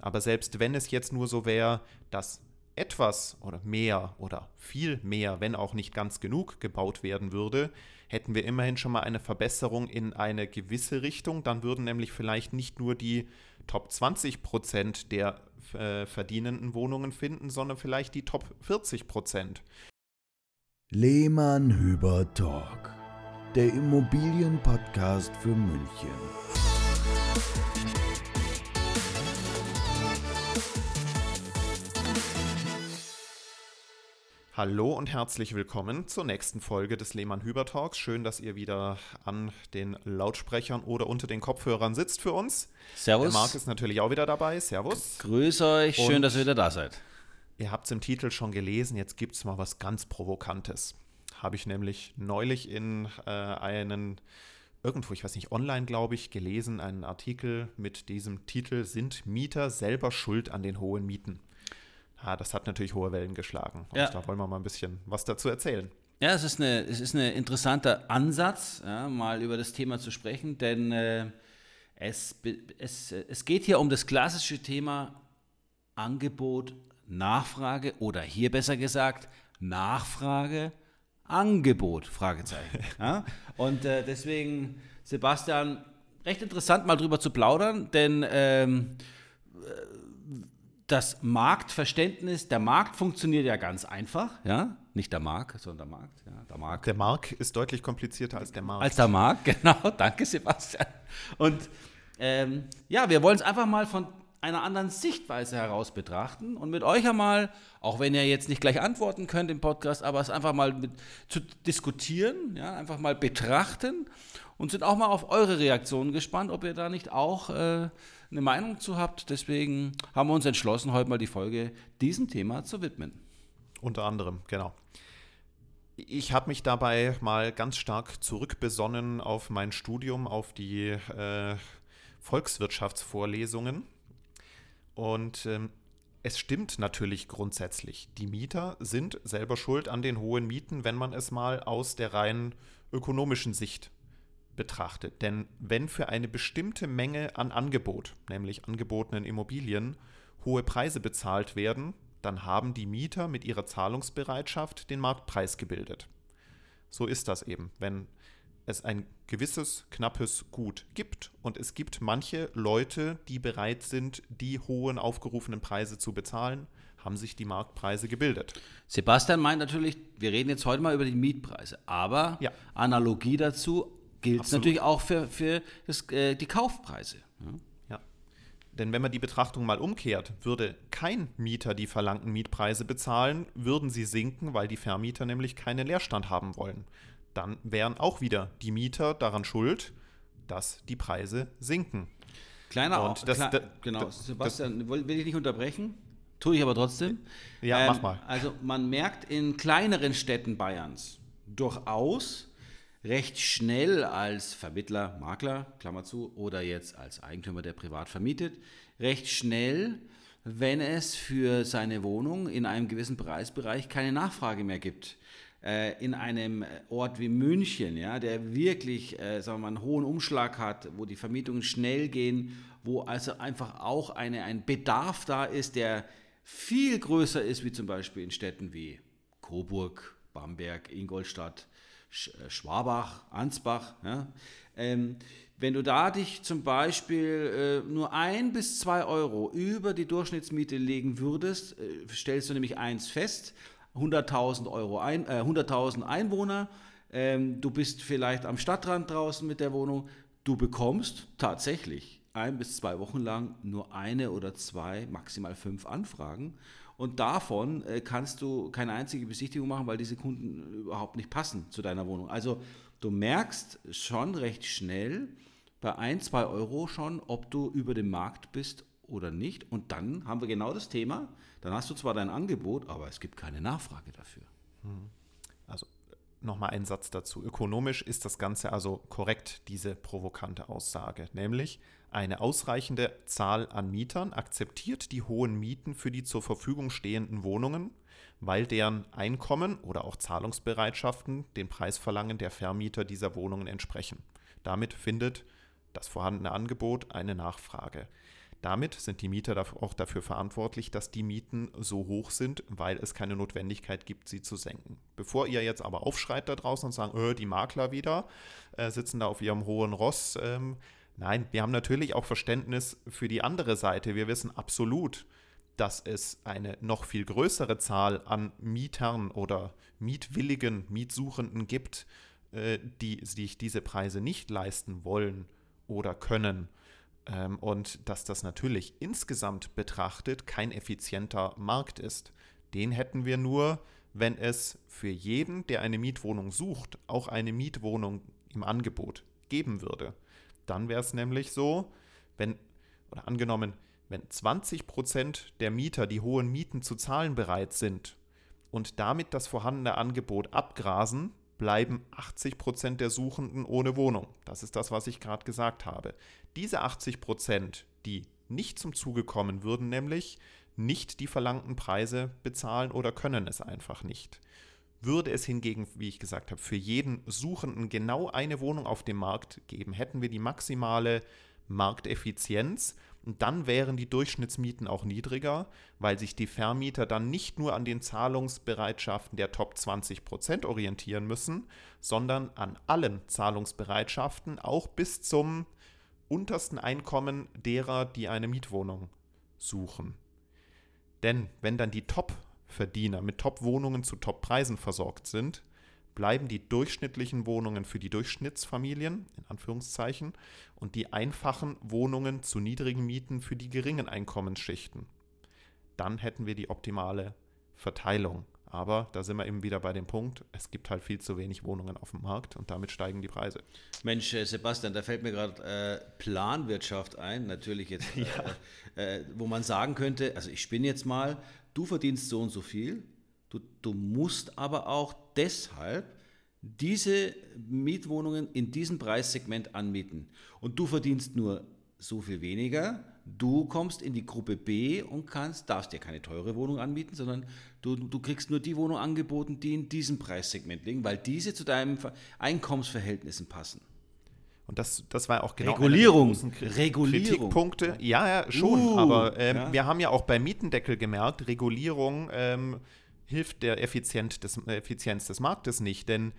Aber selbst wenn es jetzt nur so wäre, dass etwas oder mehr oder viel mehr, wenn auch nicht ganz genug gebaut werden würde, hätten wir immerhin schon mal eine Verbesserung in eine gewisse Richtung. Dann würden nämlich vielleicht nicht nur die Top 20 Prozent der äh, verdienenden Wohnungen finden, sondern vielleicht die Top 40 Prozent. Lehmann Hüber Talk, der Immobilienpodcast für München. Hallo und herzlich willkommen zur nächsten Folge des Lehmann Hüber Talks. Schön, dass ihr wieder an den Lautsprechern oder unter den Kopfhörern sitzt für uns. Servus. Der Marc ist natürlich auch wieder dabei. Servus. Grüß euch, schön, und dass ihr wieder da seid. Ihr habt es im Titel schon gelesen, jetzt gibt es mal was ganz Provokantes. Habe ich nämlich neulich in äh, einen, irgendwo, ich weiß nicht, online glaube ich, gelesen, einen Artikel mit diesem Titel Sind Mieter selber schuld an den hohen Mieten? Ja, das hat natürlich hohe Wellen geschlagen. Und ja. da wollen wir mal ein bisschen was dazu erzählen. Ja, es ist, eine, es ist ein interessanter Ansatz, ja, mal über das Thema zu sprechen, denn äh, es, es, es geht hier um das klassische Thema Angebot, Nachfrage oder hier besser gesagt Nachfrage, Angebot, Fragezeichen. ja? Und äh, deswegen, Sebastian, recht interessant mal drüber zu plaudern, denn ähm, das Marktverständnis, der Markt funktioniert ja ganz einfach, ja, nicht der Markt, sondern der Markt, ja, der Markt. Der Markt ist deutlich komplizierter als der Markt. Als der Markt, genau, danke Sebastian. Und ähm, ja, wir wollen es einfach mal von einer anderen Sichtweise heraus betrachten und mit euch einmal, auch wenn ihr jetzt nicht gleich antworten könnt im Podcast, aber es einfach mal mit, zu diskutieren, ja, einfach mal betrachten und sind auch mal auf eure Reaktionen gespannt, ob ihr da nicht auch äh, eine Meinung zu habt. Deswegen haben wir uns entschlossen, heute mal die Folge diesem Thema zu widmen. Unter anderem, genau. Ich habe mich dabei mal ganz stark zurückbesonnen auf mein Studium, auf die äh, Volkswirtschaftsvorlesungen. Und ähm, es stimmt natürlich grundsätzlich. Die Mieter sind selber schuld an den hohen Mieten, wenn man es mal aus der rein ökonomischen Sicht betrachtet. Denn wenn für eine bestimmte Menge an Angebot, nämlich angebotenen Immobilien, hohe Preise bezahlt werden, dann haben die Mieter mit ihrer Zahlungsbereitschaft den Marktpreis gebildet. So ist das eben. Wenn es ein gewisses knappes Gut gibt und es gibt manche Leute, die bereit sind, die hohen aufgerufenen Preise zu bezahlen, haben sich die Marktpreise gebildet. Sebastian meint natürlich, wir reden jetzt heute mal über die Mietpreise, aber ja. Analogie dazu, gilt es natürlich auch für, für das, äh, die Kaufpreise. Ja? ja. Denn wenn man die Betrachtung mal umkehrt, würde kein Mieter die verlangten Mietpreise bezahlen, würden sie sinken, weil die Vermieter nämlich keinen Leerstand haben wollen. Dann wären auch wieder die Mieter daran schuld, dass die Preise sinken. Kleiner Und das, klar, da, genau, da, Sebastian, will ich nicht unterbrechen? Tue ich aber trotzdem. Ja, ähm, mach mal. Also man merkt in kleineren Städten Bayerns durchaus, recht schnell als Vermittler, Makler, Klammer zu, oder jetzt als Eigentümer, der privat vermietet, recht schnell, wenn es für seine Wohnung in einem gewissen Preisbereich keine Nachfrage mehr gibt. Äh, in einem Ort wie München, ja, der wirklich äh, sagen wir mal, einen hohen Umschlag hat, wo die Vermietungen schnell gehen, wo also einfach auch eine, ein Bedarf da ist, der viel größer ist, wie zum Beispiel in Städten wie Coburg, Bamberg, Ingolstadt, Schwabach, Ansbach. Ja? Ähm, wenn du da dich zum Beispiel äh, nur ein bis zwei Euro über die Durchschnittsmiete legen würdest, äh, stellst du nämlich eins fest, 100.000 Euro ein, äh, 100.000 Einwohner, ähm, du bist vielleicht am Stadtrand draußen mit der Wohnung, du bekommst tatsächlich ein bis zwei Wochen lang nur eine oder zwei, maximal fünf Anfragen und davon äh, kannst du keine einzige Besichtigung machen, weil diese Kunden überhaupt nicht passen zu deiner Wohnung. Also du merkst schon recht schnell bei ein, zwei Euro schon, ob du über dem Markt bist oder nicht. Und dann haben wir genau das Thema. Dann hast du zwar dein Angebot, aber es gibt keine Nachfrage dafür. Hm. Also nochmal ein Satz dazu. Ökonomisch ist das Ganze also korrekt, diese provokante Aussage. Nämlich, eine ausreichende Zahl an Mietern akzeptiert die hohen Mieten für die zur Verfügung stehenden Wohnungen, weil deren Einkommen oder auch Zahlungsbereitschaften den Preisverlangen der Vermieter dieser Wohnungen entsprechen. Damit findet das vorhandene Angebot eine Nachfrage. Damit sind die Mieter auch dafür verantwortlich, dass die Mieten so hoch sind, weil es keine Notwendigkeit gibt, sie zu senken. Bevor ihr jetzt aber aufschreit da draußen und sagt, öh, die Makler wieder äh, sitzen da auf ihrem hohen Ross. Ähm, nein, wir haben natürlich auch Verständnis für die andere Seite. Wir wissen absolut, dass es eine noch viel größere Zahl an Mietern oder mietwilligen Mietsuchenden gibt, äh, die sich diese Preise nicht leisten wollen oder können. Ähm, und dass das natürlich insgesamt betrachtet kein effizienter Markt ist. Den hätten wir nur, wenn es für jeden, der eine Mietwohnung sucht, auch eine Mietwohnung im Angebot geben würde. Dann wäre es nämlich so, wenn, oder angenommen, wenn 20 Prozent der Mieter die hohen Mieten zu zahlen bereit sind und damit das vorhandene Angebot abgrasen, bleiben 80 Prozent der Suchenden ohne Wohnung. Das ist das, was ich gerade gesagt habe. Diese 80 Prozent, die nicht zum Zuge kommen, würden nämlich nicht die verlangten Preise bezahlen oder können es einfach nicht. Würde es hingegen, wie ich gesagt habe, für jeden Suchenden genau eine Wohnung auf dem Markt geben, hätten wir die maximale Markteffizienz und dann wären die Durchschnittsmieten auch niedriger, weil sich die Vermieter dann nicht nur an den Zahlungsbereitschaften der Top 20 Prozent orientieren müssen, sondern an allen Zahlungsbereitschaften, auch bis zum untersten Einkommen derer, die eine Mietwohnung suchen. Denn wenn dann die Top-Verdiener mit Top-Wohnungen zu Top-Preisen versorgt sind, bleiben die durchschnittlichen Wohnungen für die Durchschnittsfamilien, in Anführungszeichen, und die einfachen Wohnungen zu niedrigen Mieten für die geringen Einkommensschichten. Dann hätten wir die optimale Verteilung. Aber da sind wir eben wieder bei dem Punkt, es gibt halt viel zu wenig Wohnungen auf dem Markt und damit steigen die Preise. Mensch, äh, Sebastian, da fällt mir gerade äh, Planwirtschaft ein, natürlich jetzt, äh, ja. äh, wo man sagen könnte, also ich spinne jetzt mal, du verdienst so und so viel, Du, du musst aber auch deshalb diese Mietwohnungen in diesem Preissegment anmieten. Und du verdienst nur so viel weniger. Du kommst in die Gruppe B und kannst, darfst dir keine teure Wohnung anmieten, sondern du, du kriegst nur die Wohnung angeboten, die in diesem Preissegment liegen, weil diese zu deinen Einkommensverhältnissen passen. Und das, das war auch genau Regulierung. Regulierung. Kritikpunkte. Ja, ja, schon. Uh, aber ähm, ja. wir haben ja auch beim Mietendeckel gemerkt, Regulierung ähm, hilft der Effizienz des, Effizienz des Marktes nicht. Denn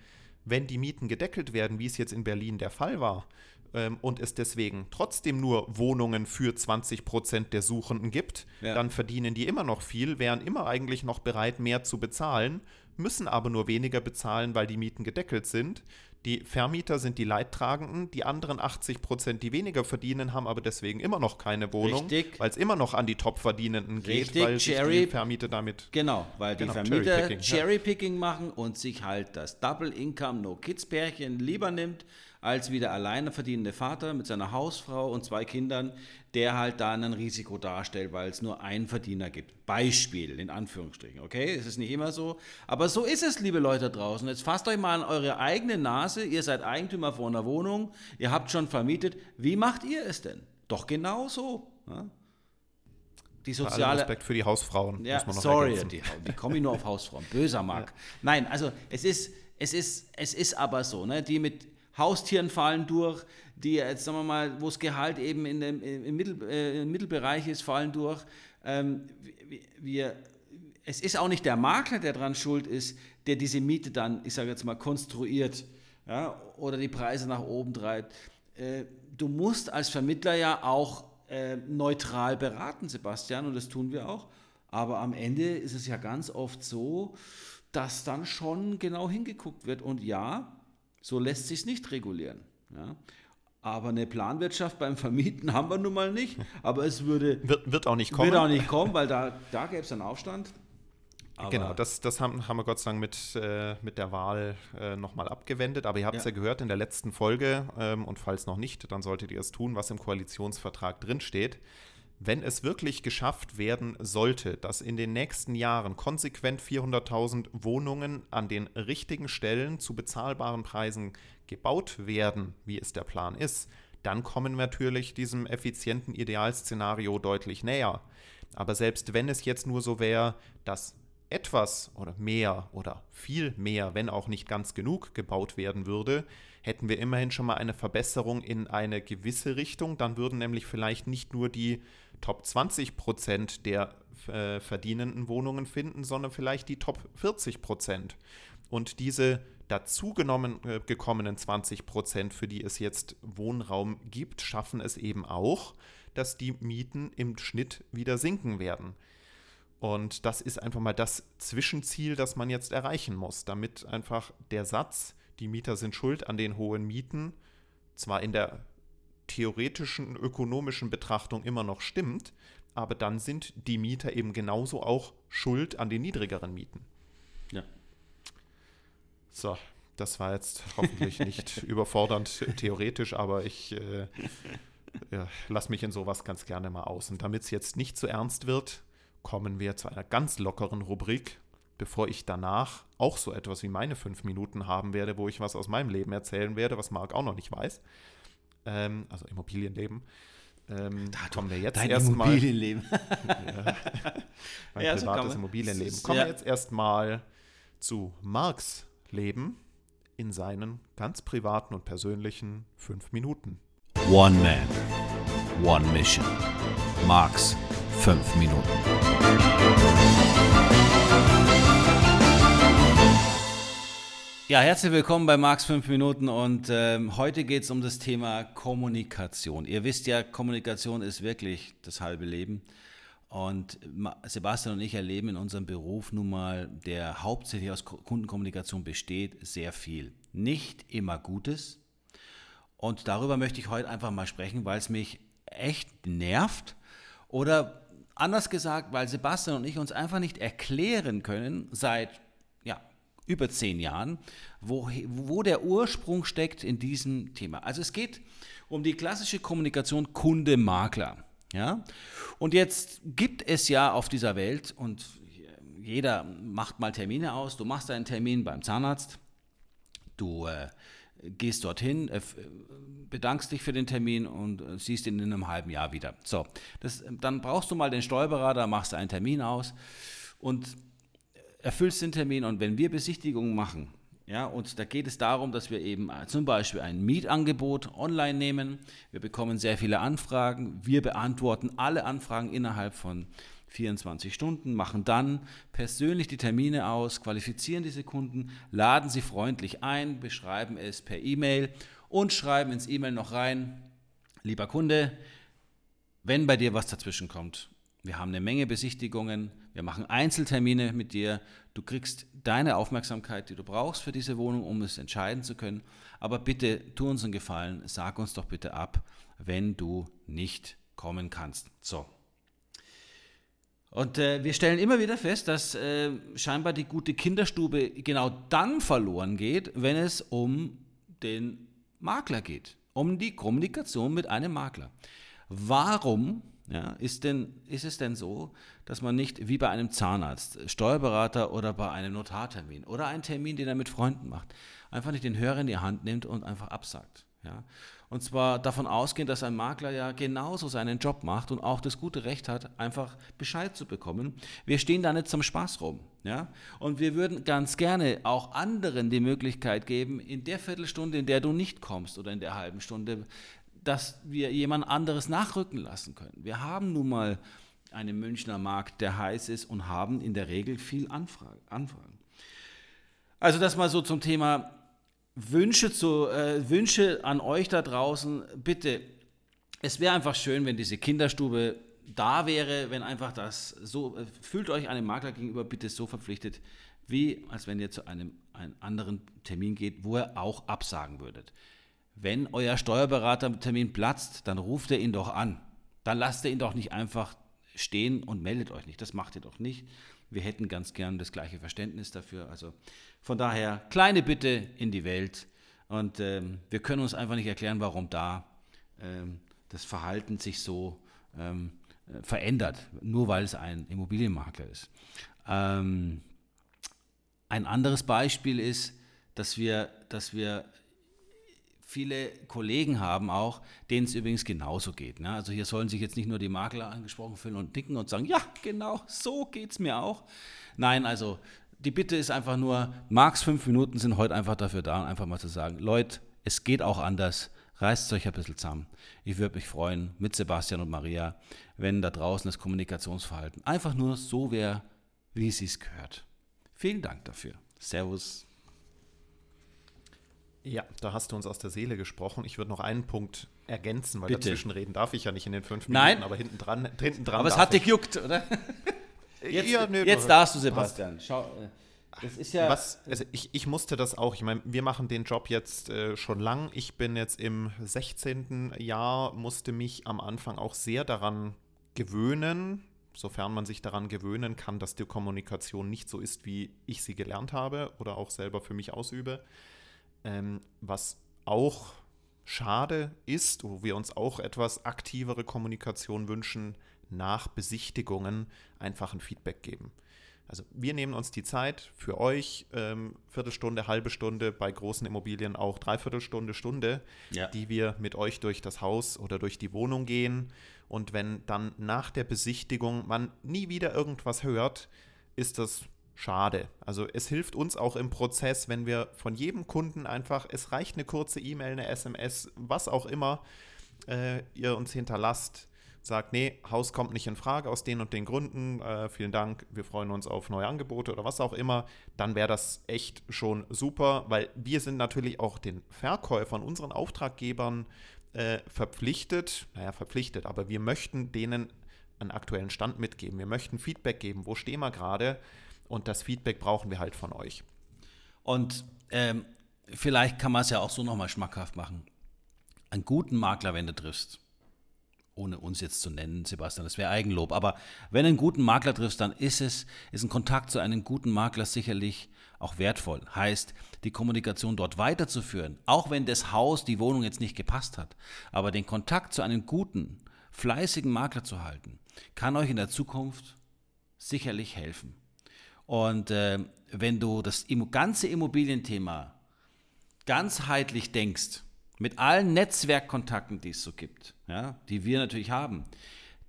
wenn die Mieten gedeckelt werden, wie es jetzt in Berlin der Fall war, ähm, und es deswegen trotzdem nur Wohnungen für 20 Prozent der Suchenden gibt, ja. dann verdienen die immer noch viel, wären immer eigentlich noch bereit, mehr zu bezahlen, müssen aber nur weniger bezahlen, weil die Mieten gedeckelt sind. Die Vermieter sind die Leidtragenden, die anderen 80 Prozent, die weniger verdienen, haben aber deswegen immer noch keine Wohnung, weil es immer noch an die Top-Verdienenden geht, weil Cherry, die Vermieter damit. Genau, weil die genau, Vermieter Cherry-Picking ja. machen und sich halt das Double-Income No-Kids-Pärchen lieber nimmt, als wie der alleine verdienende Vater mit seiner Hausfrau und zwei Kindern, der halt da ein Risiko darstellt, weil es nur einen Verdiener gibt. Beispiel, in Anführungsstrichen, okay? Es ist nicht immer so. Aber so ist es, liebe Leute draußen. Jetzt fasst euch mal an eure eigene Nase. Ihr seid Eigentümer von einer Wohnung. Ihr habt schon vermietet. Wie macht ihr es denn? Doch genau so. Ja? die soziale. Respekt für die Hausfrauen. Ja, sorry, die, die kommen nur auf Hausfrauen. Böser Mark. Ja. Nein, also es ist, es ist, es ist aber so, ne? Die mit Haustieren fallen durch, die jetzt sagen wir mal, wo das Gehalt eben in dem, im, Mittel, äh, im Mittelbereich ist, fallen durch. Ähm, wir, es ist auch nicht der Makler, der daran schuld ist, der diese Miete dann, ich sage jetzt mal, konstruiert ja, oder die Preise nach oben treibt. Äh, du musst als Vermittler ja auch äh, neutral beraten, Sebastian, und das tun wir auch. Aber am Ende ist es ja ganz oft so, dass dann schon genau hingeguckt wird. Und ja, so lässt sich nicht regulieren. Ja. Aber eine Planwirtschaft beim Vermieten haben wir nun mal nicht. Aber es würde. Wird, wird auch nicht kommen. Wird auch nicht kommen, weil da, da gäbe es einen Aufstand. Aber genau, das, das haben, haben wir Gott sei Dank mit, äh, mit der Wahl äh, nochmal abgewendet. Aber ihr habt es ja. ja. gehört in der letzten Folge. Ähm, und falls noch nicht, dann solltet ihr es tun, was im Koalitionsvertrag drinsteht wenn es wirklich geschafft werden sollte, dass in den nächsten Jahren konsequent 400.000 Wohnungen an den richtigen Stellen zu bezahlbaren Preisen gebaut werden, wie es der Plan ist, dann kommen wir natürlich diesem effizienten Idealszenario deutlich näher. Aber selbst wenn es jetzt nur so wäre, dass etwas oder mehr oder viel mehr, wenn auch nicht ganz genug gebaut werden würde, hätten wir immerhin schon mal eine Verbesserung in eine gewisse Richtung. Dann würden nämlich vielleicht nicht nur die Top 20 Prozent der äh, verdienenden Wohnungen finden, sondern vielleicht die Top 40 Prozent. Und diese dazugenommen äh, gekommenen 20 Prozent, für die es jetzt Wohnraum gibt, schaffen es eben auch, dass die Mieten im Schnitt wieder sinken werden. Und das ist einfach mal das Zwischenziel, das man jetzt erreichen muss, damit einfach der Satz, die Mieter sind schuld an den hohen Mieten, zwar in der theoretischen ökonomischen Betrachtung immer noch stimmt, aber dann sind die Mieter eben genauso auch schuld an den niedrigeren Mieten. Ja. So, das war jetzt hoffentlich nicht überfordernd theoretisch, aber ich äh, ja, lasse mich in sowas ganz gerne mal aus. Und damit es jetzt nicht zu ernst wird, kommen wir zu einer ganz lockeren Rubrik, bevor ich danach auch so etwas wie meine fünf Minuten haben werde, wo ich was aus meinem Leben erzählen werde, was Marc auch noch nicht weiß. Ähm, also Immobilienleben. Ähm, Da, kommen wir jetzt Dein erstmal. Immobilienleben. Ja, mein Ja, privates man- Immobilienleben. Ja. Kommen wir jetzt erstmal zu Marks Leben in seinen ganz privaten und persönlichen fünf Minuten. One Man, One Mission. Marks 5 Minuten. Ja, herzlich willkommen bei Marx 5 Minuten und ähm, heute geht es um das Thema Kommunikation. Ihr wisst ja, Kommunikation ist wirklich das halbe Leben. Und Sebastian und ich erleben in unserem Beruf nun mal, der hauptsächlich aus Ko- Kundenkommunikation besteht, sehr viel. Nicht immer Gutes. Und darüber möchte ich heute einfach mal sprechen, weil es mich echt nervt. Oder anders gesagt, weil Sebastian und ich uns einfach nicht erklären können, seit über zehn Jahren, wo, wo der Ursprung steckt in diesem Thema. Also es geht um die klassische Kommunikation Kunde-Makler. Ja? Und jetzt gibt es ja auf dieser Welt, und jeder macht mal Termine aus, du machst einen Termin beim Zahnarzt, du äh, gehst dorthin, äh, f- bedankst dich für den Termin und äh, siehst ihn in einem halben Jahr wieder. So, das, dann brauchst du mal den Steuerberater, machst einen Termin aus und erfüllst den Termin und wenn wir Besichtigungen machen, ja, und da geht es darum, dass wir eben äh, zum Beispiel ein Mietangebot online nehmen. Wir bekommen sehr viele Anfragen. Wir beantworten alle Anfragen innerhalb von 24 Stunden, machen dann persönlich die Termine aus, qualifizieren diese Kunden, laden sie freundlich ein, beschreiben es per E-Mail und schreiben ins E-Mail noch rein, lieber Kunde, wenn bei dir was dazwischen kommt, wir haben eine Menge Besichtigungen, wir machen Einzeltermine mit dir, du kriegst deine Aufmerksamkeit, die du brauchst für diese Wohnung, um es entscheiden zu können. Aber bitte tu uns einen Gefallen, sag uns doch bitte ab, wenn du nicht kommen kannst. So. Und äh, wir stellen immer wieder fest, dass äh, scheinbar die gute Kinderstube genau dann verloren geht, wenn es um den Makler geht, um die Kommunikation mit einem Makler. Warum ja, ist, denn, ist es denn so, dass man nicht wie bei einem Zahnarzt, Steuerberater oder bei einem Notartermin oder einen Termin, den er mit Freunden macht, einfach nicht den Hörer in die Hand nimmt und einfach absagt? Ja? Und zwar davon ausgehend, dass ein Makler ja genauso seinen Job macht und auch das gute Recht hat, einfach Bescheid zu bekommen. Wir stehen da nicht zum Spaß rum. Ja? Und wir würden ganz gerne auch anderen die Möglichkeit geben, in der Viertelstunde, in der du nicht kommst oder in der halben Stunde, dass wir jemand anderes nachrücken lassen können. Wir haben nun mal einen Münchner Markt, der heiß ist und haben in der Regel viel Anfrage, Anfragen. Also das mal so zum Thema Wünsche, zu, äh, Wünsche an euch da draußen. Bitte, es wäre einfach schön, wenn diese Kinderstube da wäre, wenn einfach das so, äh, fühlt euch einem Makler gegenüber bitte so verpflichtet, wie als wenn ihr zu einem, einem anderen Termin geht, wo ihr auch absagen würdet. Wenn euer Steuerberatertermin platzt, dann ruft ihr ihn doch an. Dann lasst ihr ihn doch nicht einfach stehen und meldet euch nicht. Das macht ihr doch nicht. Wir hätten ganz gern das gleiche Verständnis dafür. Also von daher, kleine Bitte in die Welt. Und ähm, wir können uns einfach nicht erklären, warum da ähm, das Verhalten sich so ähm, äh, verändert, nur weil es ein Immobilienmakler ist. Ähm, ein anderes Beispiel ist, dass wir, dass wir viele Kollegen haben auch, denen es übrigens genauso geht. Ne? Also hier sollen sich jetzt nicht nur die Makler angesprochen fühlen und nicken und sagen, ja, genau, so geht es mir auch. Nein, also die Bitte ist einfach nur, Marks fünf Minuten sind heute einfach dafür da, einfach mal zu sagen, Leute, es geht auch anders, reißt euch ein bisschen zusammen. Ich würde mich freuen mit Sebastian und Maria, wenn da draußen das Kommunikationsverhalten einfach nur so wäre, wie es sich gehört. Vielen Dank dafür. Servus. Ja, da hast du uns aus der Seele gesprochen. Ich würde noch einen Punkt ergänzen, weil Bitte. dazwischen reden darf ich ja nicht in den fünf Nein. Minuten, aber hinten dran, hinten dran Aber es hat ich. dich juckt, oder? Jetzt, Ja, nee, jetzt darfst du, Sebastian. Schau, äh, das ist ja. Was, also ich, ich musste das auch, ich meine, wir machen den Job jetzt äh, schon lang. Ich bin jetzt im 16. Jahr, musste mich am Anfang auch sehr daran gewöhnen, sofern man sich daran gewöhnen kann, dass die Kommunikation nicht so ist, wie ich sie gelernt habe oder auch selber für mich ausübe. Ähm, was auch schade ist, wo wir uns auch etwas aktivere Kommunikation wünschen, nach Besichtigungen einfach ein Feedback geben. Also wir nehmen uns die Zeit für euch, ähm, Viertelstunde, halbe Stunde, bei großen Immobilien auch Dreiviertelstunde, Stunde, Ja. die wir mit euch durch das Haus oder durch die Wohnung gehen. Und wenn dann nach der Besichtigung man nie wieder irgendwas hört, ist das schade. Also es hilft uns auch im Prozess, wenn wir von jedem Kunden einfach, es reicht eine kurze E-Mail, eine SMS, was auch immer, äh, ihr uns hinterlasst, sagt, nee, Haus kommt nicht in Frage aus den und den Gründen, äh, vielen Dank, wir freuen uns auf neue Angebote oder was auch immer, dann wäre das echt schon super, weil wir sind natürlich auch den Verkäufern, unseren Auftraggebern äh, verpflichtet, naja, verpflichtet, aber wir möchten denen einen aktuellen Stand mitgeben, wir möchten Feedback geben, wo stehen wir gerade und das Feedback brauchen wir halt von euch. Und ähm, vielleicht kann man es ja auch so nochmal schmackhaft machen. Einen guten Makler, wenn du triffst, ohne uns jetzt zu nennen, Sebastian, das wäre Eigenlob, aber wenn du einen guten Makler triffst, dann ist es, ist ein Kontakt zu einem guten Makler sicherlich auch wertvoll. Heißt, die Kommunikation dort weiterzuführen, auch wenn das Haus, die Wohnung jetzt nicht gepasst hat, aber den Kontakt zu einem guten, fleißigen Makler zu halten, kann euch in der Zukunft sicherlich helfen. Und äh, wenn du das ganze Immobilienthema ganzheitlich denkst, mit allen Netzwerkkontakten, die es so gibt, ja, die wir natürlich haben,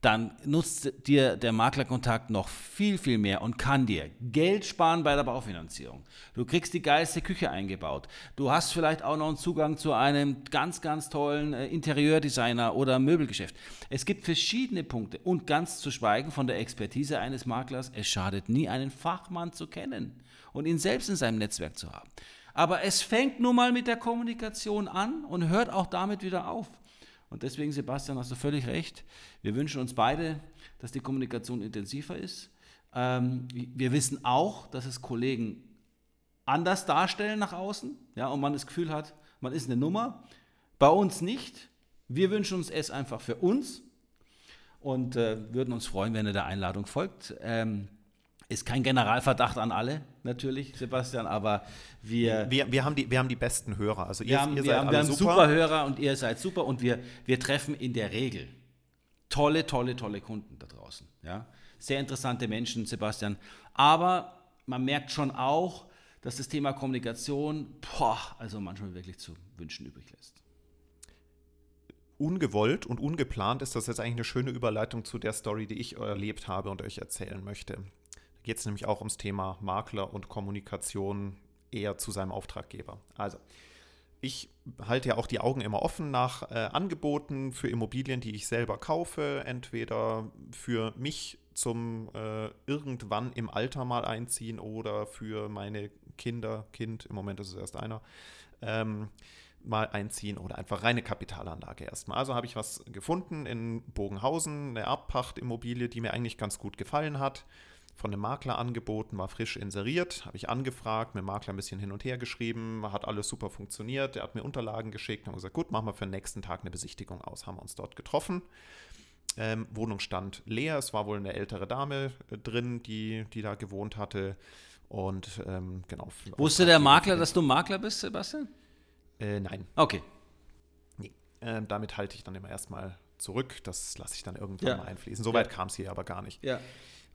dann nutzt dir der Maklerkontakt noch viel, viel mehr und kann dir Geld sparen bei der Baufinanzierung. Du kriegst die geilste Küche eingebaut. Du hast vielleicht auch noch einen Zugang zu einem ganz, ganz tollen äh, Interieurdesigner oder Möbelgeschäft. Es gibt verschiedene Punkte und ganz zu schweigen von der Expertise eines Maklers, es schadet nie, einen Fachmann zu kennen und ihn selbst in seinem Netzwerk zu haben. Aber es fängt nun mal mit der Kommunikation an und hört auch damit wieder auf. Und deswegen, Sebastian, hast du völlig recht. Wir wünschen uns beide, dass die Kommunikation intensiver ist. Ähm, wir wissen auch, dass es Kollegen anders darstellen nach außen, ja, und man das Gefühl hat, man ist eine Nummer. Bei uns nicht. Wir wünschen uns es einfach für uns und äh, würden uns freuen, wenn ihr der Einladung folgt. Ähm, ist kein Generalverdacht an alle, natürlich, Sebastian, aber wir, Wir, wir, haben, die, wir haben die besten Hörer. Also ihr, wir haben, ihr wir seid haben, wir haben super. super Hörer und ihr seid super und wir, wir treffen in der Regel tolle, tolle, tolle Kunden da draußen. Ja? Sehr interessante Menschen, Sebastian. Aber man merkt schon auch, dass das Thema Kommunikation, boah, also manchmal wirklich zu wünschen übrig lässt. ungewollt und ungeplant ist das jetzt eigentlich eine schöne Überleitung zu der Story, die ich erlebt habe und euch erzählen möchte. Geht es nämlich auch ums Thema Makler und Kommunikation eher zu seinem Auftraggeber. Also, ich halte ja auch die Augen immer offen nach äh, Angeboten für Immobilien, die ich selber kaufe, entweder für mich zum äh, irgendwann im Alter mal einziehen oder für meine Kinder, Kind, im Moment ist es erst einer, ähm, mal einziehen oder einfach reine Kapitalanlage erstmal. Also habe ich was gefunden in Bogenhausen, eine Erbpachtimmobilie, die mir eigentlich ganz gut gefallen hat. Von einem Makler angeboten, war frisch inseriert, habe ich angefragt, mit dem Makler ein bisschen hin und her geschrieben, hat alles super funktioniert, der hat mir Unterlagen geschickt und gesagt, gut, machen wir für den nächsten Tag eine Besichtigung aus. Haben wir uns dort getroffen. Ähm, Wohnung stand leer, es war wohl eine ältere Dame äh, drin, die, die da gewohnt hatte. Und ähm, genau. Wusste der Makler, dass du Makler bist, Sebastian? Äh, nein, Okay. Nee, ähm, damit halte ich dann immer erstmal zurück. Das lasse ich dann irgendwann Ja. mal einfließen. Soweit Ja. kam es hier aber gar nicht. Ja.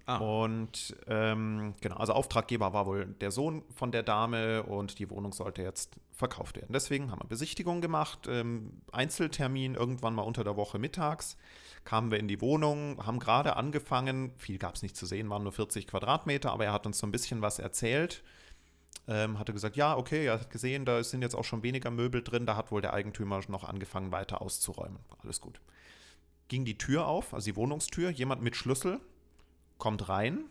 Ah. Und ähm, genau, also Auftraggeber war wohl der Sohn von der Dame und die Wohnung sollte jetzt verkauft werden. Deswegen haben wir Besichtigung gemacht, ähm, Einzeltermin irgendwann mal unter der Woche mittags. Kamen wir in die Wohnung, haben gerade angefangen, viel gab es nicht zu sehen, waren nur 40 Quadratmeter, aber er hat uns so ein bisschen was erzählt. ähm, hatte gesagt, ja, okay, er hat gesehen, da sind jetzt auch schon weniger Möbel drin, da hat wohl der Eigentümer noch angefangen, weiter auszuräumen. Alles gut. Ging die Tür auf, also die Wohnungstür, jemand mit Schlüssel kommt rein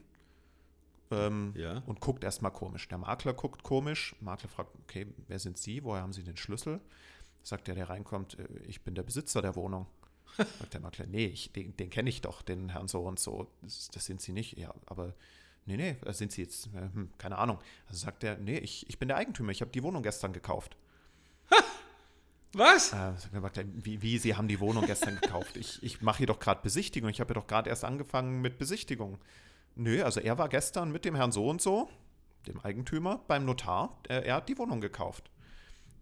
ähm, Ja. und guckt erstmal komisch. Der Makler guckt komisch. Makler fragt, okay, wer sind Sie? Woher haben Sie den Schlüssel? Sagt der, der reinkommt, äh, ich bin der Besitzer der Wohnung. Sagt der Makler, nee, ich, den, den kenne ich doch, den Herrn so und so. Das, das sind Sie nicht. Ja, aber nee, nee, das sind Sie jetzt, äh, hm, keine Ahnung. Also sagt er, nee, ich, ich bin der Eigentümer, ich habe die Wohnung gestern gekauft. Was? Äh, Makler, wie, wie, Sie haben die Wohnung gestern gekauft? Ich, ich mache hier doch gerade Besichtigung. Ich habe ja doch gerade erst angefangen mit Besichtigung. Nö, also er war gestern mit dem Herrn so und so, dem Eigentümer, beim Notar. Er, er hat die Wohnung gekauft.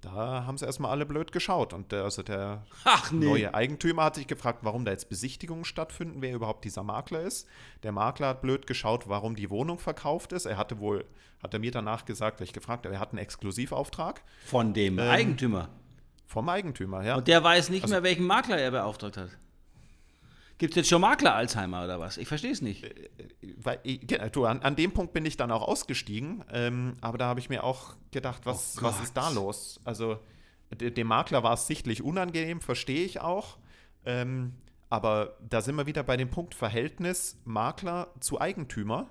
Da haben sie erstmal alle blöd geschaut. Und der, also der Ach nee. neue Eigentümer hat sich gefragt, warum da jetzt Besichtigungen stattfinden, wer überhaupt dieser Makler ist. Der Makler hat blöd geschaut, warum die Wohnung verkauft ist. Er hatte wohl, hat er mir danach gesagt, weil ich gefragt habe, er hat einen Exklusivauftrag Von dem Eigentümer. Vom Eigentümer. Ja. Und der weiß nicht Also- mehr, welchen Makler er beauftragt hat. Gibt es jetzt schon Makler-Alzheimer oder was? Ich verstehe es nicht. Weil, ich- genau, du, an, an dem Punkt bin ich dann auch ausgestiegen, ähm, aber da habe ich mir auch gedacht, was, Oh was ist da los? Also de- dem Makler war es sichtlich unangenehm, verstehe ich auch. Ähm, aber da sind wir wieder bei dem Punkt Verhältnis Makler zu Eigentümer.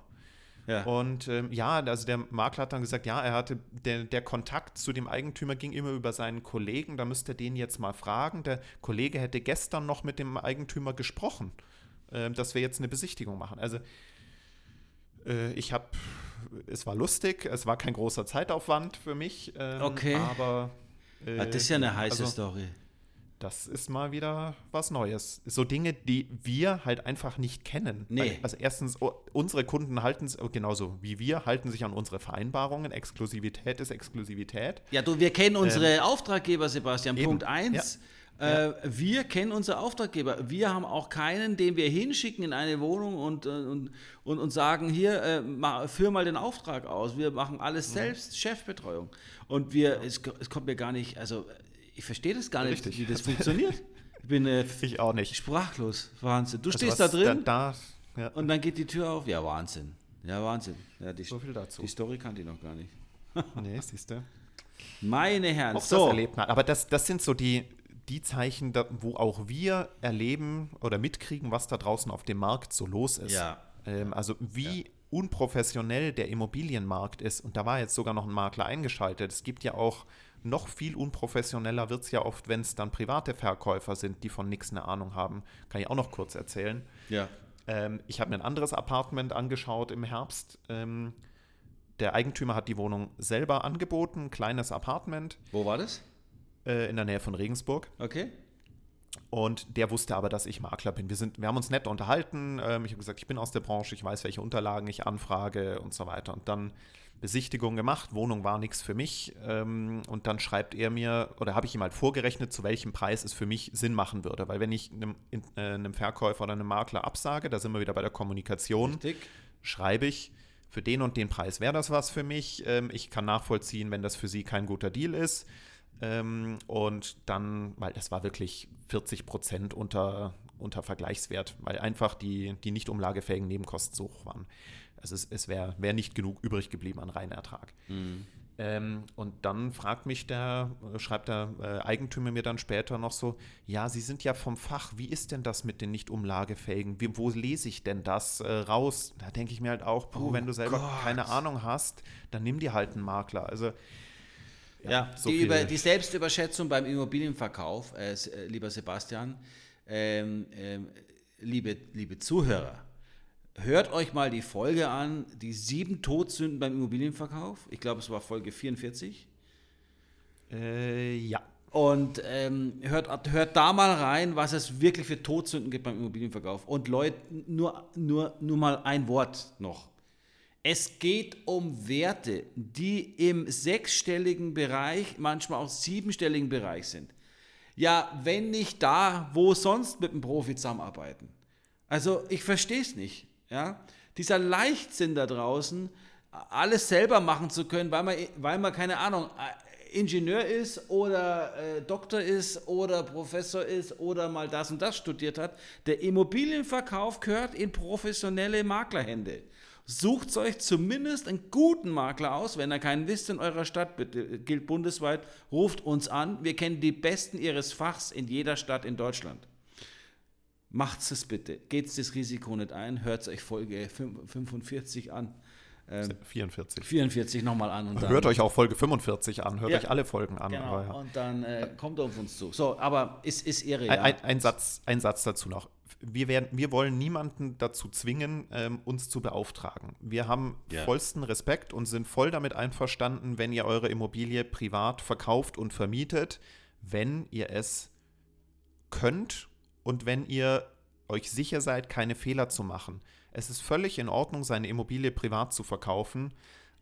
Ja. Und ähm, ja, also der Makler hat dann gesagt, ja, er hatte, der, der Kontakt zu dem Eigentümer ging immer über seinen Kollegen, da müsste er den jetzt mal fragen. Der Kollege hätte gestern noch mit dem Eigentümer gesprochen, ähm, dass wir jetzt eine Besichtigung machen. Also äh, ich habe, es war lustig, es war kein großer Zeitaufwand für mich, ähm, Okay. aber äh, das ist ja eine heiße also, Story. Das ist mal wieder was Neues. So Dinge, die wir halt einfach nicht kennen. Nee. Weil, also erstens, o- unsere Kunden halten es, genauso wie wir, halten sich an unsere Vereinbarungen. Exklusivität ist Exklusivität. Ja, du, wir kennen unsere Auftraggeber, Sebastian. Ähm, eben. Punkt 1. Äh, wir kennen unsere Auftraggeber. Wir haben auch keinen, den wir hinschicken in eine Wohnung und, äh, und, und, und sagen, hier, äh, ma, führ mal den Auftrag aus. Wir machen Mhm. alles selbst, Chefbetreuung. Und wir, es, es kommt mir gar nicht, also ich verstehe das gar nicht, Richtig. wie das funktioniert. Ich bin äh, Ich auch nicht. sprachlos. Wahnsinn. Du Also stehst da drin Da, da, ja. und dann geht die Tür auf. Ja, Wahnsinn. Ja, Wahnsinn. Ja, die, So viel dazu. Die Story kannte ich noch gar nicht. nee, siehst du. Meine Herren, Auch das so. erlebt man. Aber das, das sind so die, die Zeichen, da, wo auch wir erleben oder mitkriegen, was da draußen auf dem Markt so los ist. Ja. Ähm, also wie unprofessionell der Immobilienmarkt ist. Und da war jetzt sogar noch ein Makler eingeschaltet. Es gibt ja auch noch viel unprofessioneller wird es ja oft, wenn es dann private Verkäufer sind, die von nichts eine Ahnung haben. Kann ich auch noch kurz erzählen. Ja. Ähm, ich habe mir ein anderes Apartment angeschaut im Herbst. Ähm, der Eigentümer hat die Wohnung selber angeboten, ein kleines Apartment Wo war das? äh, in der Nähe von Regensburg. Okay. Und der wusste aber, dass ich Makler bin. Wir, sind, wir haben uns nett unterhalten. Ähm, ich habe gesagt, ich bin aus der Branche, ich weiß, welche Unterlagen ich anfrage und so weiter. Und dann Besichtigung gemacht, Wohnung war nichts für mich. Ähm, und dann schreibt er mir, oder habe ich ihm halt vorgerechnet, zu welchem Preis es für mich Sinn machen würde. Weil wenn ich einem, in, äh, einem Verkäufer oder einem Makler absage, da sind wir wieder bei der Kommunikation, Richtig. schreibe ich, für den und den Preis wäre das was für mich. Ähm, ich kann nachvollziehen, wenn das für Sie kein guter Deal ist. Ähm, und dann, weil das war wirklich 40 Prozent unter, unter Vergleichswert, weil einfach die, die nicht umlagefähigen Nebenkosten so hoch waren. Also es, es wäre wär nicht genug übrig geblieben an Reinertrag. Ähm, und dann fragt mich der, äh, schreibt der äh, Eigentümer mir dann später noch so, ja, Sie sind ja vom Fach, wie ist denn das mit den nicht umlagefähigen? Wie, wo lese ich denn das äh, raus? Da denke ich mir halt auch, puh, Oh wenn du selber Gott. keine Ahnung hast, dann nimm dir halt einen Makler. Also Ja, so die, über, die Selbstüberschätzung beim Immobilienverkauf, äh, äh, lieber Sebastian, ähm, ähm, liebe, liebe Zuhörer, hört euch mal die Folge an, die sieben Todsünden beim Immobilienverkauf. Ich glaube, es war Folge 44. äh, ja. Und ähm, hört, hört da mal rein, was es wirklich für Todsünden gibt beim Immobilienverkauf. Und Leute, nur, nur, nur mal ein Wort noch. Es geht um Werte, die im sechsstelligen Bereich, manchmal auch siebenstelligen Bereich sind. Ja, wenn nicht da, wo sonst mit dem Profi zusammenarbeiten? Also ich verstehe es nicht. Ja? Dieser Leichtsinn da draußen, alles selber machen zu können, weil man, weil man keine Ahnung, Ingenieur ist oder äh, Doktor ist oder Professor ist oder mal das und das studiert hat. Der Immobilienverkauf gehört in professionelle Maklerhände. Sucht euch zumindest einen guten Makler aus. Wenn ihr keinen wisst in eurer Stadt, bitte, gilt bundesweit, ruft uns an. Wir kennen die Besten ihres Fachs in jeder Stadt in Deutschland. Macht es bitte. Geht das Risiko nicht ein. Hört euch Folge 45 an. Ähm, 44. 44 nochmal an. Und dann, hört euch auch Folge 45 an. Hört ja, euch alle Folgen an. Genau. Ja. Und dann äh, kommt auf uns zu. So, aber es ist irre. Ein, ein, ein, Satz, ein Satz dazu noch. Wir, werden, wir wollen niemanden dazu zwingen, ähm, uns zu beauftragen. Wir haben ja. vollsten Respekt und sind voll damit einverstanden, wenn ihr eure Immobilie privat verkauft und vermietet, wenn ihr es könnt und wenn ihr euch sicher seid, keine Fehler zu machen. Es ist völlig in Ordnung, seine Immobilie privat zu verkaufen,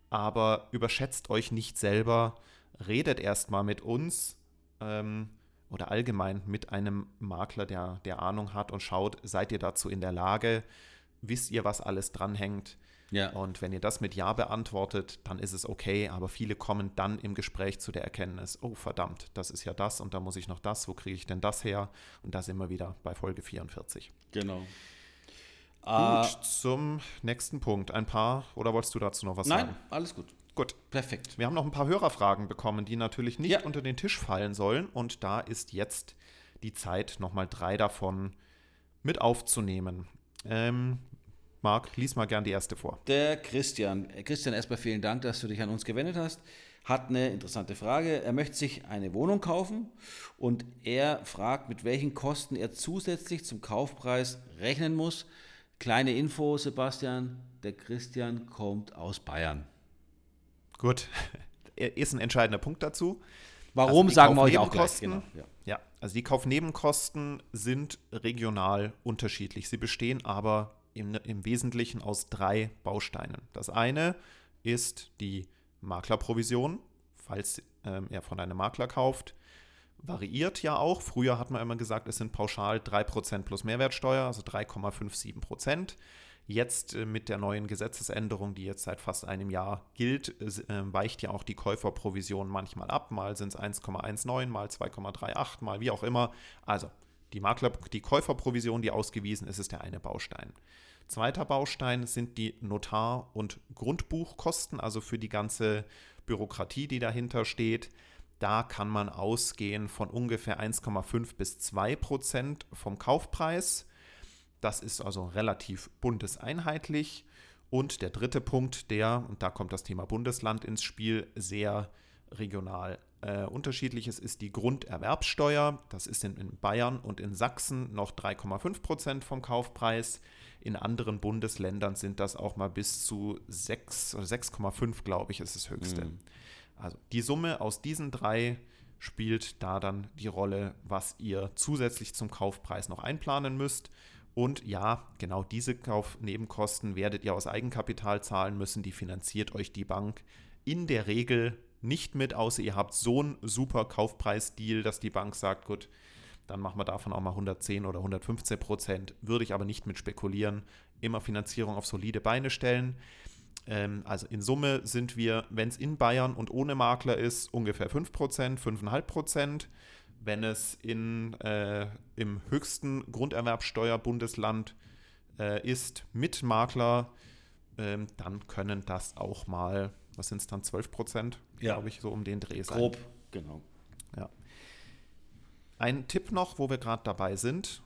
aber überschätzt euch nicht selber, redet erstmal mit uns ähm, oder allgemein mit einem Makler, der, der Ahnung hat und schaut, seid ihr dazu in der Lage, wisst ihr, was alles dranhängt. Ja. Und wenn ihr das mit Ja beantwortet, dann ist es okay, aber viele kommen dann im Gespräch zu der Erkenntnis, oh verdammt, das ist ja das und da muss ich noch das, wo kriege ich denn das her? Und da sind wir wieder bei Folge 44. Genau. Gut, uh, zum nächsten Punkt. Ein paar, oder wolltest du dazu noch was nein, sagen? Nein, alles gut. Gut. Perfekt. Wir haben noch ein paar Hörerfragen bekommen, die natürlich nicht ja. unter den Tisch fallen sollen. Und da ist jetzt die Zeit, nochmal drei davon mit aufzunehmen. Ähm, Marc, lies mal gern die erste vor. Der Christian. Christian, erstmal vielen Dank, dass du dich an uns gewendet hast. Hat eine interessante Frage. Er möchte sich eine Wohnung kaufen und er fragt, mit welchen Kosten er zusätzlich zum Kaufpreis rechnen muss. Kleine Info, Sebastian. Der Christian kommt aus Bayern. Gut, ist ein entscheidender Punkt dazu. Warum also sagen wir euch auch gleich. Genau. Ja. ja, also die Kaufnebenkosten sind regional unterschiedlich. Sie bestehen aber im, im Wesentlichen aus drei Bausteinen. Das eine ist die Maklerprovision, falls ähm, er von einem Makler kauft. Variiert ja auch. Früher hat man immer gesagt, es sind pauschal 3% plus Mehrwertsteuer, also 3,57%. Jetzt äh, mit der neuen Gesetzesänderung, die jetzt seit fast einem Jahr gilt, äh, weicht ja auch die Käuferprovision manchmal ab. Mal sind es 1,19, mal 2,38, mal wie auch immer. Also die Makler, die Käuferprovision, die ausgewiesen ist, ist der eine Baustein. Zweiter Baustein sind die Notar- und Grundbuchkosten, also für die ganze Bürokratie, die dahinter steht. Da kann man ausgehen von ungefähr 1,5 bis 2 Prozent vom Kaufpreis. Das ist also relativ bundeseinheitlich. Und der dritte Punkt, der, und da kommt das Thema Bundesland ins Spiel, sehr regional äh, unterschiedlich ist, ist die Grunderwerbsteuer. Das ist in, in Bayern und in Sachsen noch 3,5 Prozent vom Kaufpreis. In anderen Bundesländern sind das auch mal bis zu 6 oder 6,5, glaube ich, ist das höchste. Mhm. Also die Summe aus diesen drei spielt da dann die Rolle, was ihr zusätzlich zum Kaufpreis noch einplanen müsst. Und ja, genau diese Kaufnebenkosten werdet ihr aus Eigenkapital zahlen müssen. Die finanziert euch die Bank in der Regel nicht mit, außer ihr habt so einen super Kaufpreisdeal, dass die Bank sagt, gut, dann machen wir davon auch mal 110 oder 115 Prozent. Würde ich aber nicht mit spekulieren. Immer Finanzierung auf solide Beine stellen. Ähm, also in Summe sind wir, wenn es in Bayern und ohne Makler ist, ungefähr 5 Prozent, 5,5 Prozent. Wenn es in, äh, im höchsten Grunderwerbsteuerbundesland äh, ist mit Makler, ähm, dann können das auch mal, was sind es dann, 12 Prozent, ja. glaube ich, so um den Dreh sein. Grob, genau. Ja. Ein Tipp noch, wo wir gerade dabei sind,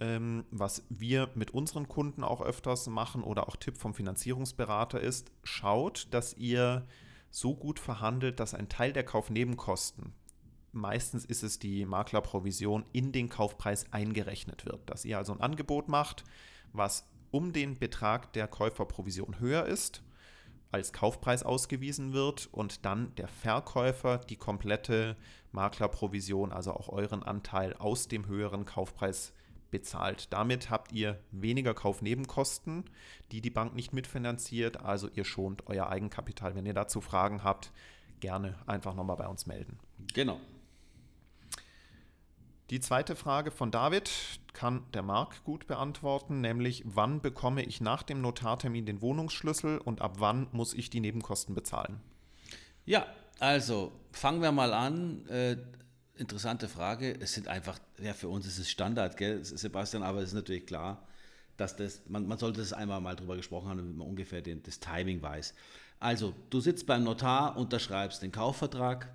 ähm, was wir mit unseren Kunden auch öfters machen oder auch Tipp vom Finanzierungsberater ist, schaut, dass ihr so gut verhandelt, dass ein Teil der Kaufnebenkosten, meistens ist es die Maklerprovision, in den Kaufpreis eingerechnet wird. Dass ihr also ein Angebot macht, was um den Betrag der Käuferprovision höher ist als Kaufpreis ausgewiesen wird und dann der Verkäufer die komplette Maklerprovision, also auch euren Anteil aus dem höheren Kaufpreis bezahlt. Damit habt ihr weniger Kaufnebenkosten, die die Bank nicht mitfinanziert, also ihr schont euer Eigenkapital. Wenn ihr dazu Fragen habt, gerne einfach nochmal bei uns melden. Genau. Die zweite Frage von David kann der Marc gut beantworten, nämlich wann bekomme ich nach dem Notartermin den Wohnungsschlüssel und ab wann muss ich die Nebenkosten bezahlen? Ja, also fangen wir mal an. Äh, interessante Frage. Es sind einfach, ja, für uns ist es Standard, gell, Sebastian, aber es ist natürlich klar. dass das, man, man sollte das einmal mal drüber gesprochen haben, damit man ungefähr den, das Timing weiß. Also, du sitzt beim Notar, unterschreibst den Kaufvertrag.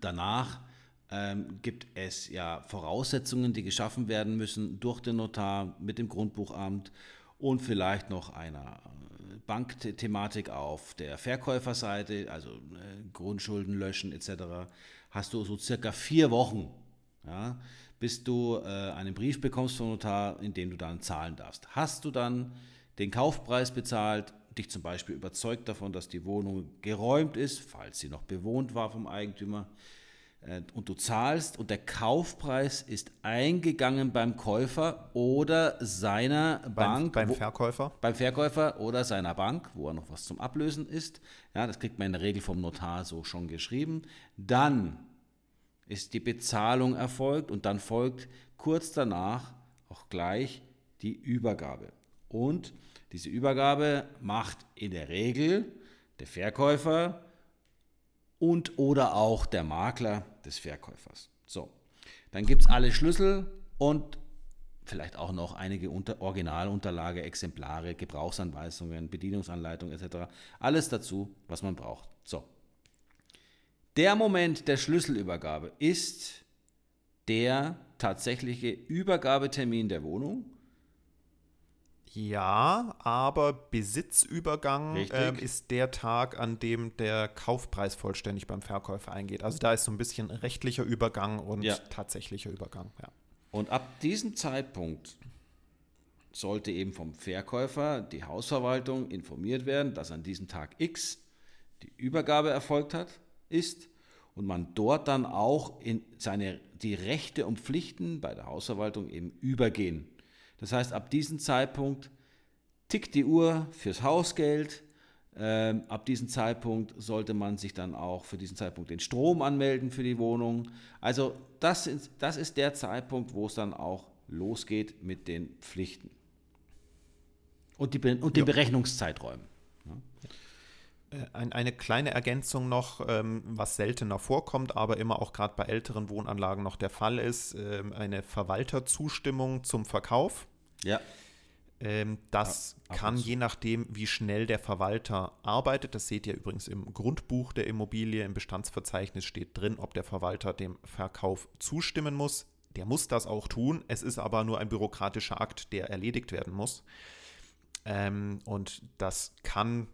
Danach ähm, gibt es ja Voraussetzungen, die geschaffen werden müssen durch den Notar mit dem Grundbuchamt und vielleicht noch einer äh, Bankthematik auf der Verkäuferseite, also äh, Grundschulden löschen etc., hast du so circa vier Wochen, ja, bis du äh, einen Brief bekommst vom Notar, in dem du dann zahlen darfst. Hast du dann den Kaufpreis bezahlt, dich zum Beispiel überzeugt davon, dass die Wohnung geräumt ist, falls sie noch bewohnt war vom Eigentümer, und du zahlst und der Kaufpreis ist eingegangen beim Käufer oder seiner Beim, Bank. beim wo- Verkäufer. beim Verkäufer oder seiner Bank, wo er noch was zum Ablösen ist. Ja, das kriegt man in der Regel vom Notar so schon geschrieben. Dann ist die Bezahlung erfolgt und dann folgt kurz danach auch gleich die Übergabe. Und diese Übergabe macht in der Regel der Verkäufer und oder auch der Makler des Verkäufers. So, dann gibt es alle Schlüssel und vielleicht auch noch einige Unter Originalunterlage, Exemplare, Gebrauchsanweisungen, Bedienungsanleitung etc. Alles dazu, was man braucht. So. Der Moment der Schlüsselübergabe ist der tatsächliche Übergabetermin der Wohnung. Ja, aber Besitzübergang ähm, ist der Tag, an dem der Kaufpreis vollständig beim Verkäufer eingeht. Also da ist so ein bisschen rechtlicher Übergang und Ja. tatsächlicher Übergang. Ja. Und ab diesem Zeitpunkt sollte eben vom Verkäufer die Hausverwaltung informiert werden, dass an diesem Tag X die Übergabe erfolgt hat, ist und man dort dann auch in seine, die Rechte und Pflichten bei der Hausverwaltung eben übergehen. Das heißt, ab diesem Zeitpunkt tickt die Uhr fürs Hausgeld. Ähm, ab diesem Zeitpunkt sollte man sich dann auch für diesen Zeitpunkt den Strom anmelden für die Wohnung. Also das ist, das ist der Zeitpunkt, wo es dann auch losgeht mit den Pflichten. Und, die, und den Ja. Berechnungszeiträumen. Ein, eine kleine Ergänzung noch, ähm, was seltener vorkommt, aber immer auch gerade bei älteren Wohnanlagen noch der Fall ist, ähm, eine Verwalterzustimmung zum Verkauf. Ja. Ähm, das Ja, kann je nachdem, wie schnell der Verwalter arbeitet, das seht ihr übrigens im Grundbuch der Immobilie, im Bestandsverzeichnis steht drin, ob der Verwalter dem Verkauf zustimmen muss. Der muss das auch tun, es ist aber nur ein bürokratischer Akt, der erledigt werden muss. Und das kann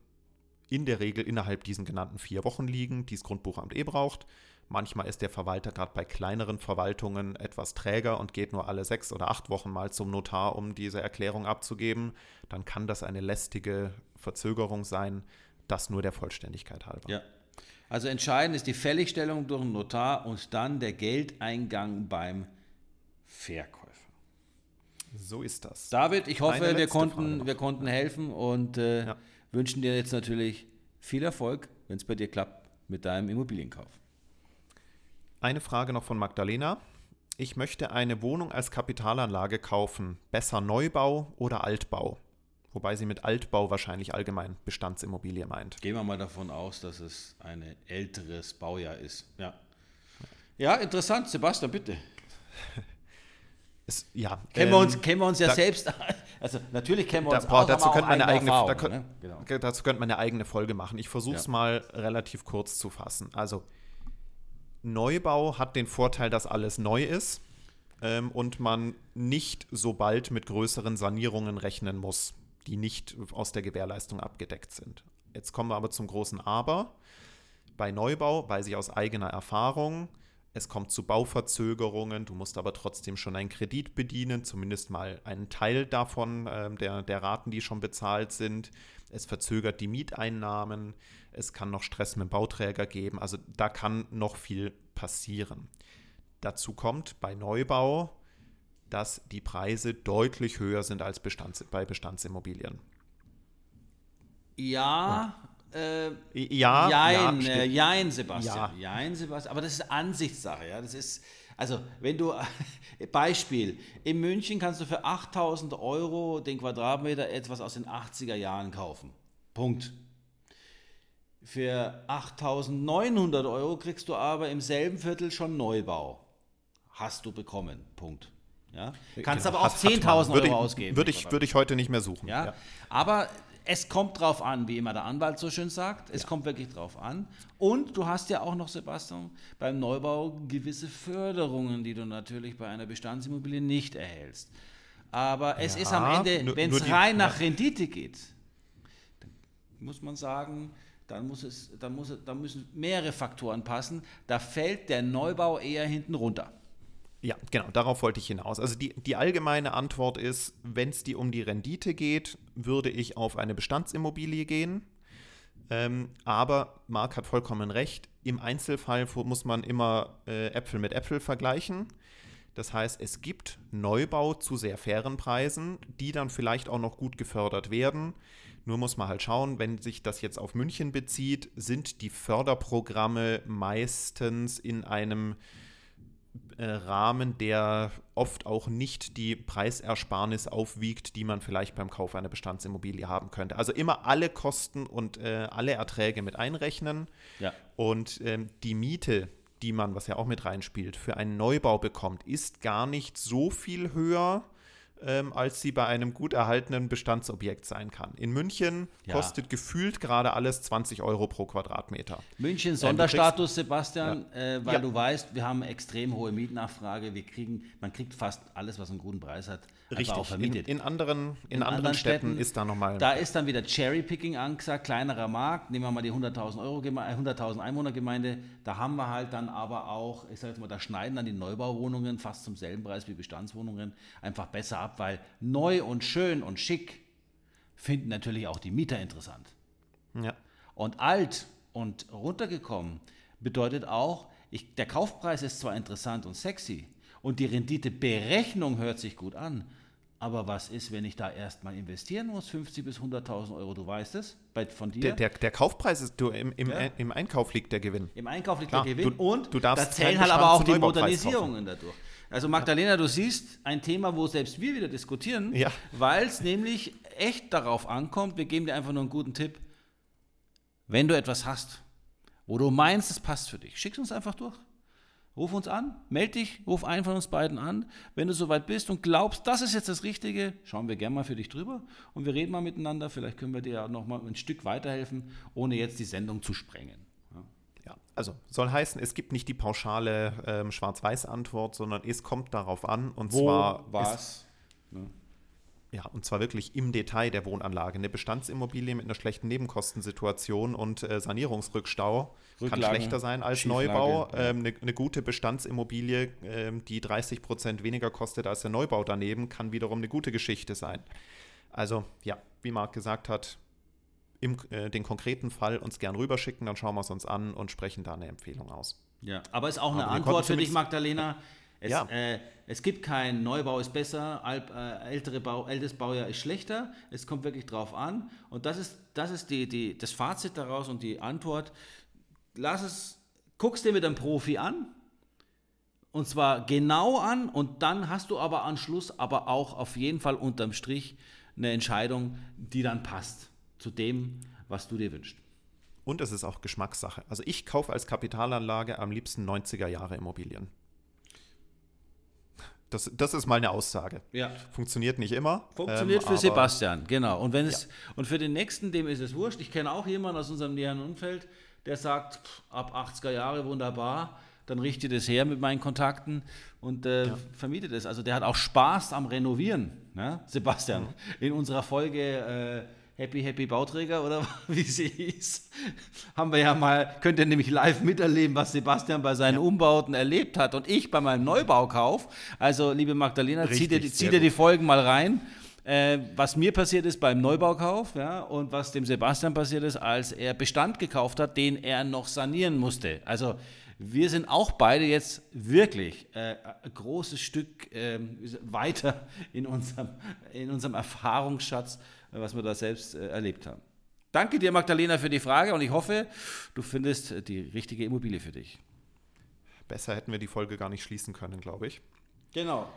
in der Regel innerhalb diesen genannten vier Wochen liegen, die das Grundbuchamt eh braucht. Manchmal ist der Verwalter gerade bei kleineren Verwaltungen etwas träger und geht nur alle sechs oder acht Wochen mal zum Notar, um diese Erklärung abzugeben. Dann kann das eine lästige Verzögerung sein, das nur der Vollständigkeit halber. Ja. Also entscheidend ist die Fälligstellung durch den Notar und dann der Geldeingang beim Verkäufer. So ist das. David, ich hoffe, wir Frage konnten, wir konnten helfen und äh, Ja. Wünschen dir jetzt natürlich viel Erfolg, wenn es bei dir klappt mit deinem Immobilienkauf. Eine Frage noch von Magdalena. Ich möchte eine Wohnung als Kapitalanlage kaufen. Besser Neubau oder Altbau? Wobei sie mit Altbau wahrscheinlich allgemein Bestandsimmobilie meint. Gehen wir mal davon aus, dass es ein älteres Baujahr ist. Ja. Ja, interessant, Sebastian, bitte. Es, ja, Kennen, wir ähm, uns, kennen wir uns ja da- selbst. Also natürlich kennen wir Da, uns boah, aus, dazu könnte man eine eigene, Erfahrung, da könnt, ne? genau. ge- dazu könnte man eine eigene Folge machen. Ich versuche es Ja. mal relativ kurz zu fassen. Also Neubau hat den Vorteil, dass alles neu ist ähm, und man nicht so bald mit größeren Sanierungen rechnen muss, die nicht aus der Gewährleistung abgedeckt sind. Jetzt kommen wir aber zum großen Aber. Bei Neubau weiß ich aus eigener Erfahrung, es kommt zu Bauverzögerungen, du musst aber trotzdem schon einen Kredit bedienen, zumindest mal einen Teil davon, ähm, der, der Raten, die schon bezahlt sind. Es verzögert die Mieteinnahmen, es kann noch Stress mit dem Bauträger geben, also da kann noch viel passieren. Dazu kommt bei Neubau, dass die Preise deutlich höher sind als Bestands, bei Bestandsimmobilien. Ja, äh, Ja, Jein, ja, äh. Jein, Sebastian. Ja. Jein, Sebastian. Aber das ist Ansichtssache, ja. Das ist, also, wenn du, Beispiel, in München kannst du für 8000 Euro den Quadratmeter etwas aus den 80er Jahren kaufen. Punkt. Für 8900 Euro kriegst du aber im selben Viertel schon Neubau. Hast du bekommen. Punkt. Ja? Kannst Genau, aber auch hat- hat man. 10.000 Euro ich- ausgeben. Würde ich, würde ich heute nicht mehr suchen. Ja? Aber es kommt drauf an, wie immer der Anwalt so schön sagt. Es kommt wirklich drauf an. Und du hast ja auch noch, Sebastian, beim Neubau gewisse Förderungen, die du natürlich bei einer Bestandsimmobilie nicht erhältst. Aber es ist am Ja, Ende, wenn es rein ja. nach Rendite geht, dann muss man sagen, dann, muss es, dann, muss, es- dann müssen mehrere Faktoren passen. Da fällt der Neubau eher hinten runter. Ja, genau, darauf wollte ich hinaus. Also die, die allgemeine Antwort ist, wenn es dir um die Rendite geht, würde ich auf eine Bestandsimmobilie gehen. Ähm, aber Marc hat vollkommen recht, im Einzelfall muss man immer äh, Äpfel mit Äpfel vergleichen. Das heißt, es gibt Neubau zu sehr fairen Preisen, die dann vielleicht auch noch gut gefördert werden. Nur muss man halt schauen, wenn sich das jetzt auf München bezieht, sind die Förderprogramme meistens in einem Rahmen, der oft auch nicht die Preisersparnis aufwiegt, die man vielleicht beim Kauf einer Bestandsimmobilie haben könnte. Also immer alle Kosten und äh, alle Erträge mit einrechnen. Ja. Und ähm, die Miete, die man, was ja auch mit reinspielt, für einen Neubau bekommt, ist gar nicht so viel höher, ähm, als sie bei einem gut erhaltenen Bestandsobjekt sein kann. In München Ja. kostet gefühlt gerade alles 20 Euro pro Quadratmeter. München Ähm, Sonderstatus, Sebastian, äh, weil Ja. du weißt, wir haben extrem hohe Mietnachfrage. Wir kriegen, man kriegt fast alles, was einen guten Preis hat, Richtig. auch In, vermietet. in, anderen, in, anderen, Städten, ist da nochmal. Da ist dann wieder Cherrypicking angesagt, kleinerer Markt. Nehmen wir mal die 100.000 Euro, Geme- äh, 100.000 Einwohnergemeinde. Da haben wir halt dann aber auch, ich sage jetzt mal, da schneiden dann die Neubauwohnungen fast zum selben Preis wie Bestandswohnungen einfach besser ab, weil neu und schön und schick finden natürlich auch die Mieter interessant. ja. Und alt und runtergekommen bedeutet auch, ich, der Kaufpreis ist zwar interessant und sexy und die Renditeberechnung hört sich gut an, aber was ist, wenn ich da erstmal investieren muss, 50 bis 100.000 Euro, du weißt es, bei, von dir? Der, der, der Kaufpreis ist, du, im, im, Ja. im Einkauf liegt der Gewinn. Im Einkauf liegt Klar, der Gewinn du- und du darfst da zählen halt aber auch die Modernisierungen dadurch. Also Magdalena, du siehst ein Thema, wo selbst wir wieder diskutieren, Ja. weil es nämlich echt darauf ankommt, wir geben dir einfach nur einen guten Tipp, wenn du etwas hast, wo du meinst, es passt für dich, schick uns einfach durch. Ruf uns an, meld dich, ruf einen von uns beiden an. Wenn du soweit bist und glaubst, das ist jetzt das Richtige, schauen wir gerne mal für dich drüber und wir reden mal miteinander. Vielleicht können wir dir ja noch mal ein Stück weiterhelfen, ohne jetzt die Sendung zu sprengen. Ja. Ja, also soll heißen, es gibt nicht die pauschale ähm, Schwarz-Weiß-Antwort, sondern es kommt darauf an und zwar ist, was? Ja und zwar wirklich im Detail der Wohnanlage. Eine Bestandsimmobilie mit einer schlechten Nebenkostensituation und äh, Sanierungsrückstau kann Rücklagen, schlechter sein als Schieflage, Neubau. ja. Ähm, eine, eine gute Bestandsimmobilie, ähm, die 30 Prozent weniger kostet als der Neubau daneben, kann wiederum eine gute Geschichte sein. Also ja, wie Marc gesagt hat, im, äh, den konkreten Fall uns gern rüberschicken, dann schauen wir es uns an und sprechen da eine Empfehlung aus. Ja, aber ist auch eine Aber Antwort für dich, Magdalena. Es, Ja. äh, es gibt kein Neubau ist besser, Alp, äh, ältere Bau, ältes Baujahr ist schlechter. Es kommt wirklich drauf an. Und das ist, das ist die, die, das Fazit daraus und die Antwort. Lass es, guck's dir mit einem Profi an. Und zwar genau an und dann hast du aber am Schluss aber auch auf jeden Fall unterm Strich eine Entscheidung, die dann passt zu dem, was du dir wünschst. Und es ist auch Geschmackssache. Also ich kaufe als Kapitalanlage am liebsten 90er Jahre Immobilien. Das, das ist mal eine Aussage. Ja. Funktioniert nicht immer. Funktioniert ähm, für Sebastian, genau. Und wenn es und für den nächsten, dem ist es wurscht. Ich kenne auch jemanden aus unserem näheren Umfeld, der sagt, pff, ab 80er Jahre wunderbar, dann richtet es her mit meinen Kontakten und äh, vermietet es. Also der hat auch Spaß am Renovieren, ne? Sebastian. In unserer Folge äh, Happy Happy Bauträger oder wie sie hieß, haben wir ja mal, könnt ihr nämlich live miterleben, was Sebastian bei seinen Umbauten erlebt hat und ich bei meinem Neubaukauf. Also liebe Magdalena, zieh dir, die- Richtig, zieh sehr dir die gut. Folgen mal rein. Äh, was mir passiert ist beim Neubaukauf ja, und was dem Sebastian passiert ist, als er Bestand gekauft hat, den er noch sanieren musste. Also wir sind auch beide jetzt wirklich äh, ein großes Stück ähm, weiter in unserem, in unserem Erfahrungsschatz, äh, was wir da selbst äh, erlebt haben. Danke dir, Magdalena, für die Frage und ich hoffe, du findest äh, die richtige Immobilie für dich. Besser hätten wir die Folge gar nicht schließen können, glaube ich. Genau.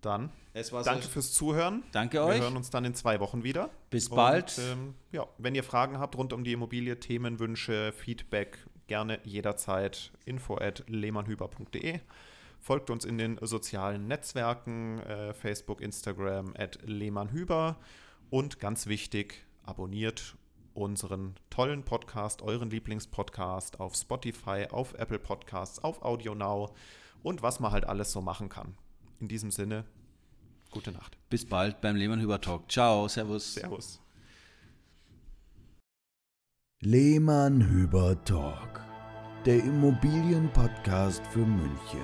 Dann Es war danke so- fürs Zuhören. Danke Wir euch. hören uns dann in zwei Wochen wieder. Bis bald. Und, ähm, ja, wenn ihr Fragen habt rund um die Immobilie, Themenwünsche, Feedback, gerne jederzeit info at lehmannhüber.de. Folgt uns in den sozialen Netzwerken, äh, Facebook, Instagram, at lehmannhüber. Und ganz wichtig, abonniert unseren tollen Podcast, euren Lieblingspodcast auf Spotify, auf Apple Podcasts, auf Audio Now und was man halt alles so machen kann. In diesem Sinne, gute Nacht. Bis bald beim Lehmann-Hüber Talk. Ciao, Servus. Servus. Lehmann Hüber Talk, der Immobilienpodcast für München.